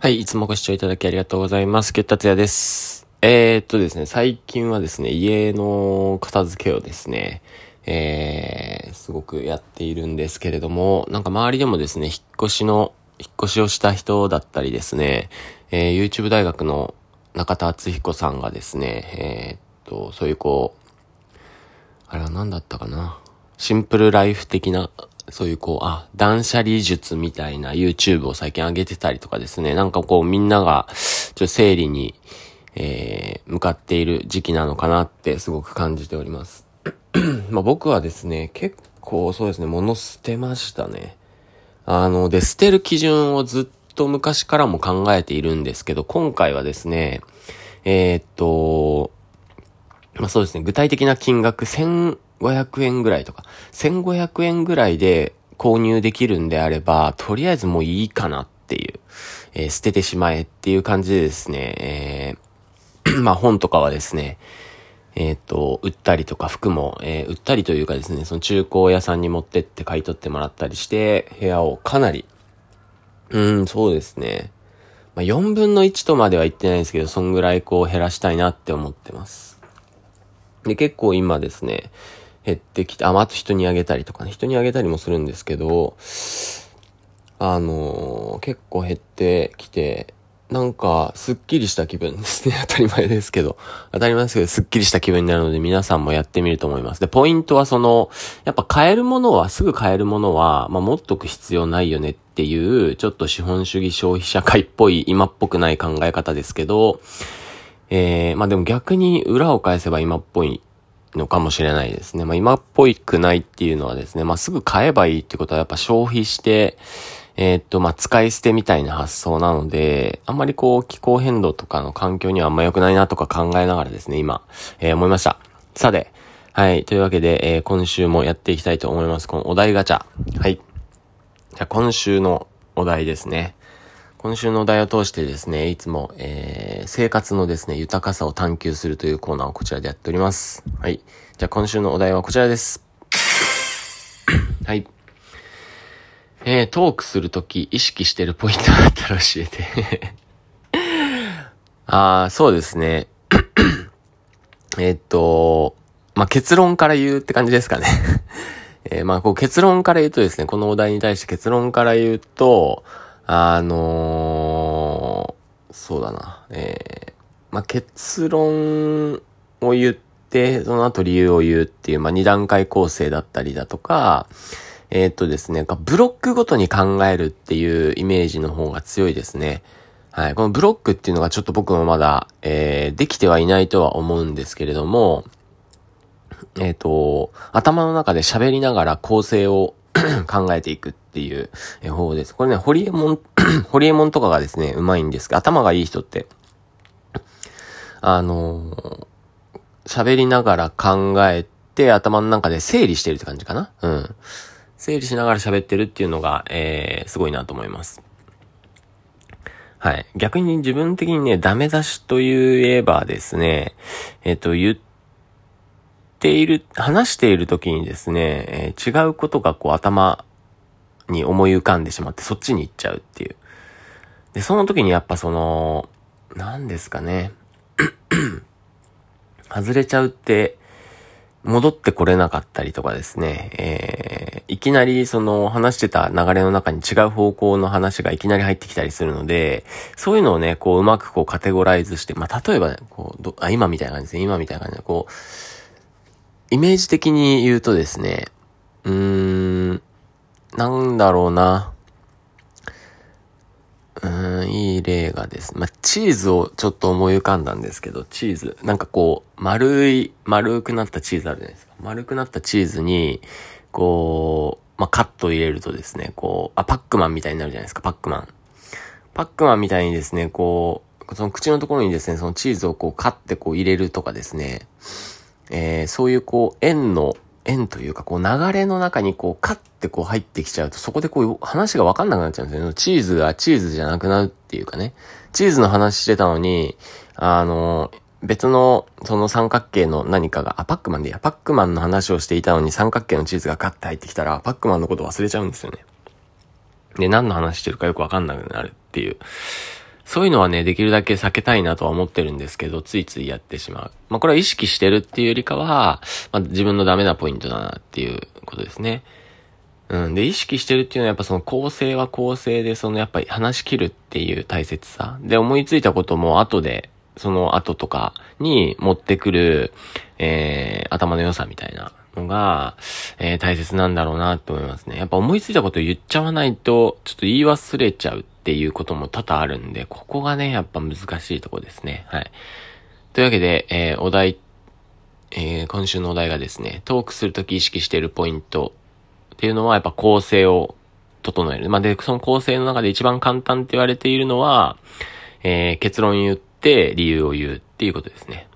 はい、いつもご視聴いただきありがとうございます。ゲッタツヤです。えー、っとですね、最近はですね、家の片付けをですね、えー、すごくやっているんですけれども、なんか周りでもですね、引っ越しの、引っ越しをした人だったりですね、えー、YouTube 大学の中田敦彦さんがですね、えー、っと、そういうこう、あれは何だったかな？シンプルライフ的なそういうこう、あ、断捨離術みたいな YouTube を最近上げてたりとかですね、なんかこうみんなが、ちょっと整理に、えー、向かっている時期なのかなってすごく感じております。まあ僕はですね、結構そうですね、物捨てましたね。あの、で、捨てる基準をずっと昔からも考えているんですけど、今回はですね、えー、っと、まあそうですね、具体的な金額1000、500円ぐらいとか、1500円ぐらいで購入できるんであれば、とりあえずもういいかなっていう、えー、捨ててしまえっていう感じでですね、えー、まあ本とかはですね、えっ、ー、と、売ったりとか服も、えー、売ったりというかですね、その中古屋さんに持ってって買い取ってもらったりして、部屋をかなり、うん、そうですね。まあ、4分の1とまでは言ってないですけど、そんぐらいこう減らしたいなって思ってます。で、結構今ですね、減ってきて、あ、まあ、あと人にあげたりとかね、人にあげたりもするんですけど、あのー、結構減ってきて、なんか、すっきりした気分ですね。当たり前ですけど。当たり前ですけど、すっきりした気分になるので、皆さんもやってみると思います。で、ポイントはその、やっぱ買えるものは、すぐ買えるものは、まあ、持っとく必要ないよねっていう、ちょっと資本主義消費社会っぽい、今っぽくない考え方ですけど、えー、まあ、でも逆に裏を返せば今っぽいのかもしれないですね。まあ今っぽいくないっていうのはですね、まあすぐ買えばいいってことはやっぱ消費して、えー、っと、まあ使い捨てみたいな発想なので、あんまりこう気候変動とかの環境にはあんま良くないなとか考えながらですね、今、えー、思いました。さて、はい。というわけで、えー、今週もやっていきたいと思います。このお題ガチャ。はい。じゃ今週のお題ですね。今週のお題を通してですね、いつも、えー、生活のですね、豊かさを探求するというコーナーをこちらでやっております。はい。じゃあ今週のお題はこちらです。はい。えー、トークするとき意識してるポイントがあったら教えて あー、そうですね。えっと、まあ、結論から言うって感じですかね えー、まあ、こう結論から言うとですね、このお題に対して結論から言うと、あのー、そうだな。えー、まあ、結論を言って、その後理由を言うっていう、まあ、二段階構成だったりだとか、えー、っとですね、ブロックごとに考えるっていうイメージの方が強いですね。はい。このブロックっていうのがちょっと僕もまだ、えー、できてはいないとは思うんですけれども、えっ、と、頭の中で喋りながら構成を 考えていくっていう方です。これね、ホリエモン、ホリエモンとかがですね、うまいんですが、頭がいい人って、あの喋りながら考えて、頭の中で整理してるって感じかな？うん。整理しながら喋ってるっていうのが、えー、すごいなと思います。はい。逆に自分的にね、ダメ出しと言えばですね、えっ、ー、と、言ってている、話している時にですね、えー、違うことがこう頭に思い浮かんでしまってそっちに行っちゃうっていう。で、その時にやっぱその、何ですかね。外れちゃうって、戻ってこれなかったりとかですね、えー、いきなりその話してた流れの中に違う方向の話がいきなり入ってきたりするので、そういうのをね、こううまくこうカテゴライズして、まあ、例えばね、こうどあ、今みたいな感じですね、今みたいな感じで、こう、イメージ的に言うとですね、うーん、なんだろうな。うーん、いい例がです。まあ、チーズをちょっと思い浮かんだんですけど、チーズ。なんかこう、丸い、丸くなったチーズあるじゃないですか。丸くなったチーズに、こう、まあ、カット入れるとですね、こう、あ、パックマンみたいになるじゃないですか、パックマン。パックマンみたいにですね、こう、その口のところにですね、そのチーズをこう、カッてこう入れるとかですね、えー、そういうこう、円の円というか、こう流れの中にこう、カッてこう入ってきちゃうと、そこでこう、話がわかんなくなっちゃうんですよね。チーズがチーズじゃなくなるっていうかね。チーズの話してたのに、あの、別の、その三角形の何かが、あ、パックマンでいや、パックマンの話をしていたのに三角形の地図がガッて入ってきたら、パックマンのこと忘れちゃうんですよね。で、何の話してるかよくわかんなくなるっていう。そういうのはね、できるだけ避けたいなとは思ってるんですけど、ついついやってしまう。まあ、これは意識してるっていうよりかは、まあ、自分のダメなポイントだなっていうことですね。うん。で、意識してるっていうのはやっぱその構成は構成で、そのやっぱり話し切るっていう大切さ。で、思いついたことも後で、その後とかに持ってくる、えー、頭の良さみたいなのが、えー、大切なんだろうなって思いますね。やっぱ思いついたこと言っちゃわないと、ちょっと言い忘れちゃうっていうことも多々あるんで、ここがね、やっぱ難しいとこですね。はい。というわけで、えー、お題、えー、今週のお題がですね、トークするとき意識しているポイントっていうのは、やっぱ構成を整える。まあ、で、その構成の中で一番簡単って言われているのは、えー、結論言って理由を言うっていうことですね。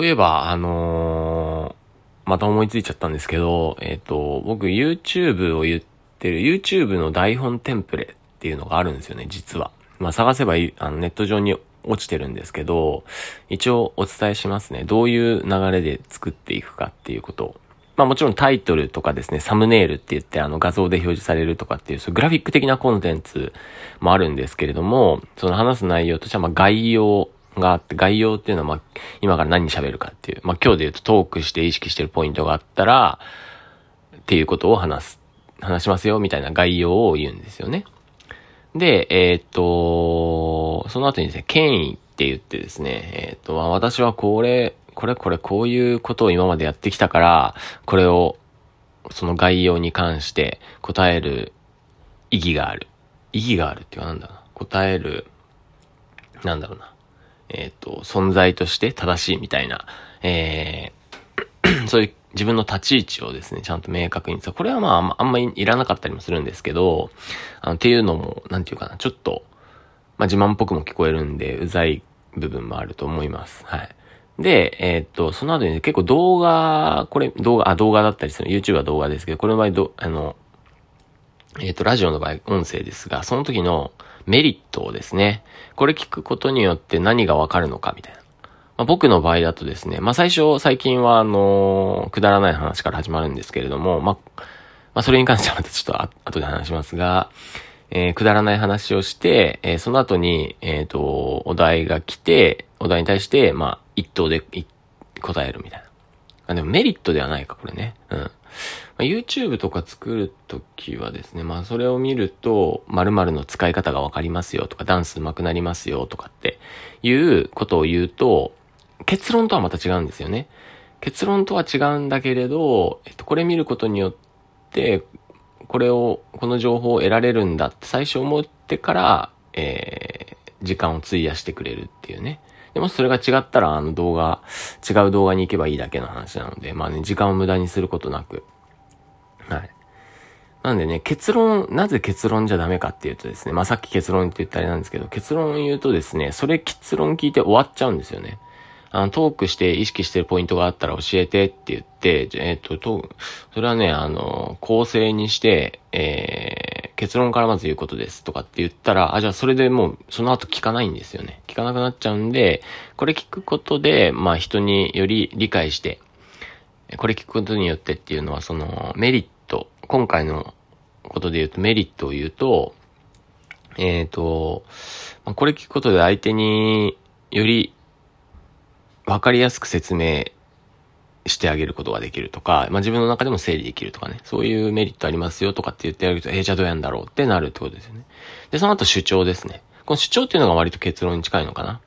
そういえば、あのー、また思いついちゃったんですけど、えっ、ー、と、僕 YouTube を言ってる YouTube の台本テンプレっていうのがあるんですよね、実は。まあ、探せばあのネット上に落ちてるんですけど、一応お伝えしますね。どういう流れで作っていくかっていうことを。まあもちろんタイトルとかですね、サムネイルって言ってあの画像で表示されるとかっていう、そうグラフィック的なコンテンツもあるんですけれども、その話す内容としてはまあ概要があって、概要っていうのはま今から何喋るかっていう、まあ今日で言うとトークして意識してるポイントがあったら、っていうことを話す、話しますよみたいな概要を言うんですよね。で、えー、っと、その後にですね、権威って言ってですね、えー、っと、私はこれ、これこれこういうことを今までやってきたから、これを、その概要に関して答える意義がある。意義があるっていうかなんだろうな。答える、なんだろうな。えっ、ー、と、存在として正しいみたいな、えー、そういう自分の立ち位置をですね、ちゃんと明確に。これはまあ、あんまりいらなかったりもするんですけど、あの、っていうのも、なんていうかな、ちょっと、まあ自慢っぽくも聞こえるんで、うざい部分もあると思います。はい。で、えー、っと、その後に、ね、結構動画、これ、動画、あ、動画だったりする。YouTube は動画ですけど、これの場合、ど、あの、えー、っと、ラジオの場合、音声ですが、その時のメリットをですね、これ聞くことによって何がわかるのか、みたいな。まあ、僕の場合だとですね、まあ、最初、最近は、あのー、くだらない話から始まるんですけれども、まあ、まあ、それに関してはまたちょっと 後で話しますが、えー、くだらない話をして、えー、その後に、えっ、ー、と、お題が来て、お題に対して、まあ、一答で答えるみたいな。あ、でもメリットではないか、これね。うん。ま、YouTube とか作るときはですね、まあそれを見ると、〇〇の使い方がわかりますよとか、ダンス上手くなりますよとかっていうことを言うと、結論とはまた違うんですよね。結論とは違うんだけれど、えっと、これ見ることによって、これを、この情報を得られるんだって最初思ってから、えー、時間を費やしてくれるっていうね。でもそれが違ったら、あの動画、違う動画に行けばいいだけの話なので、まあね、時間を無駄にすることなく。はい。なんでね、結論、なぜ結論じゃダメかっていうとですね、まあさっき結論って言ったりなんですけど、結論を言うとですね、それ結論聞いて終わっちゃうんですよね。あの、トークして意識してるポイントがあったら教えてって言って、えっ、と、と、それはね、あの、構成にして、えー、結論からまず言うことですとかって言ったら、あ、じゃあそれでもう、その後聞かないんですよね。聞かなくなっちゃうんで、これ聞くことで、まあ人により理解して、これ聞くことによってっていうのは、その、メリット、今回のことで言うとメリットを言うと、えっ、ー、と、これ聞くことで相手によりわかりやすく説明してあげることができるとか、まあ、自分の中でも整理できるとかね、そういうメリットありますよとかって言ってあげると、えー、じゃあどうやんだろうってなるってことですよね。で、その後主張ですね。この主張っていうのが割と結論に近いのかな。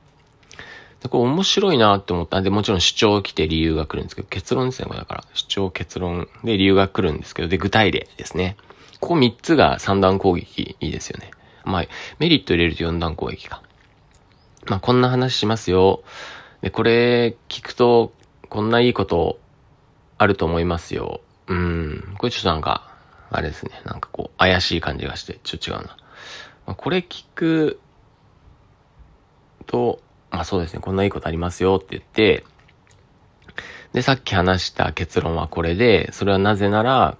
で、これ面白いなって思ったんで、もちろん主張来て理由が来るんですけど、結論ですね、これだから。主張、結論で理由が来るんですけど、で、具体例ですね。ここ3つが3段攻撃いいですよね。まあ、メリット入れると4段攻撃か。まあ、こんな話しますよ。で、これ聞くと、こんないいことあると思いますよ。うん。これちょっとなんか、あれですね。なんかこう、怪しい感じがして、ちょっと違うな。まあ、これ聞くと、あそうですね、こんないいことありますよって言って、で、さっき話した結論はこれで、それはなぜなら、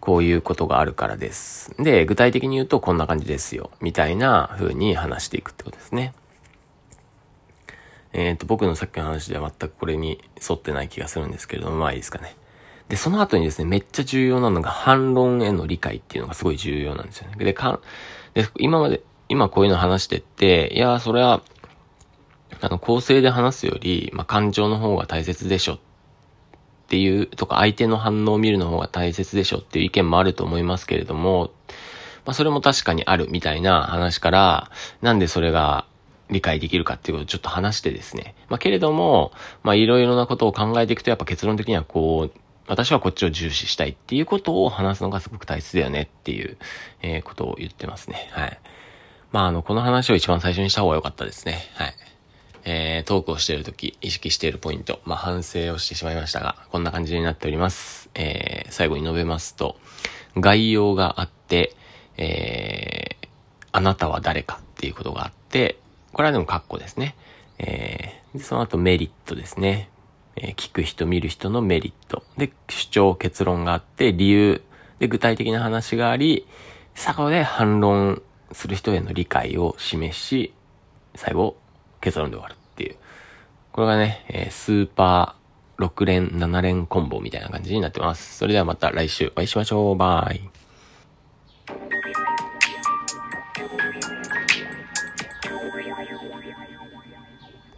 こういうことがあるからです。で、具体的に言うとこんな感じですよ。みたいな風に話していくってことですね。えっ、と、僕のさっきの話では全くこれに沿ってない気がするんですけれども、まあいいですかね。で、その後にですね、めっちゃ重要なのが反論への理解っていうのがすごい重要なんですよね。で、かん、で、今まで、今こういうの話してって、いや、それは、あの、構成で話すより、まあ、感情の方が大切でしょっていう、とか相手の反応を見るの方が大切でしょっていう意見もあると思いますけれども、まあ、それも確かにあるみたいな話から、なんでそれが理解できるかっていうことをちょっと話してですね。まあ、けれども、まあ、いろいろなことを考えていくと、やっぱ結論的にはこう、私はこっちを重視したいっていうことを話すのがすごく大切だよねっていう、えー、ことを言ってますね。はい。まあ、あの、この話を一番最初にした方が良かったですね。はい。えー、トークをしているとき、意識しているポイント、まあ、反省をしてしまいましたが、こんな感じになっております。えー、最後に述べますと、概要があって、えー、あなたは誰かっていうことがあって、これはでもカッコですね。えー、でその後メリットですね。えー、聞く人、見る人のメリット。で、主張、結論があって、理由。で、具体的な話があり、最後で反論する人への理解を示し、最後、結論で終わるっていう。これがね、えー、スーパー6連、7連コンボみたいな感じになってます。それではまた来週お会いしましょう。バイ。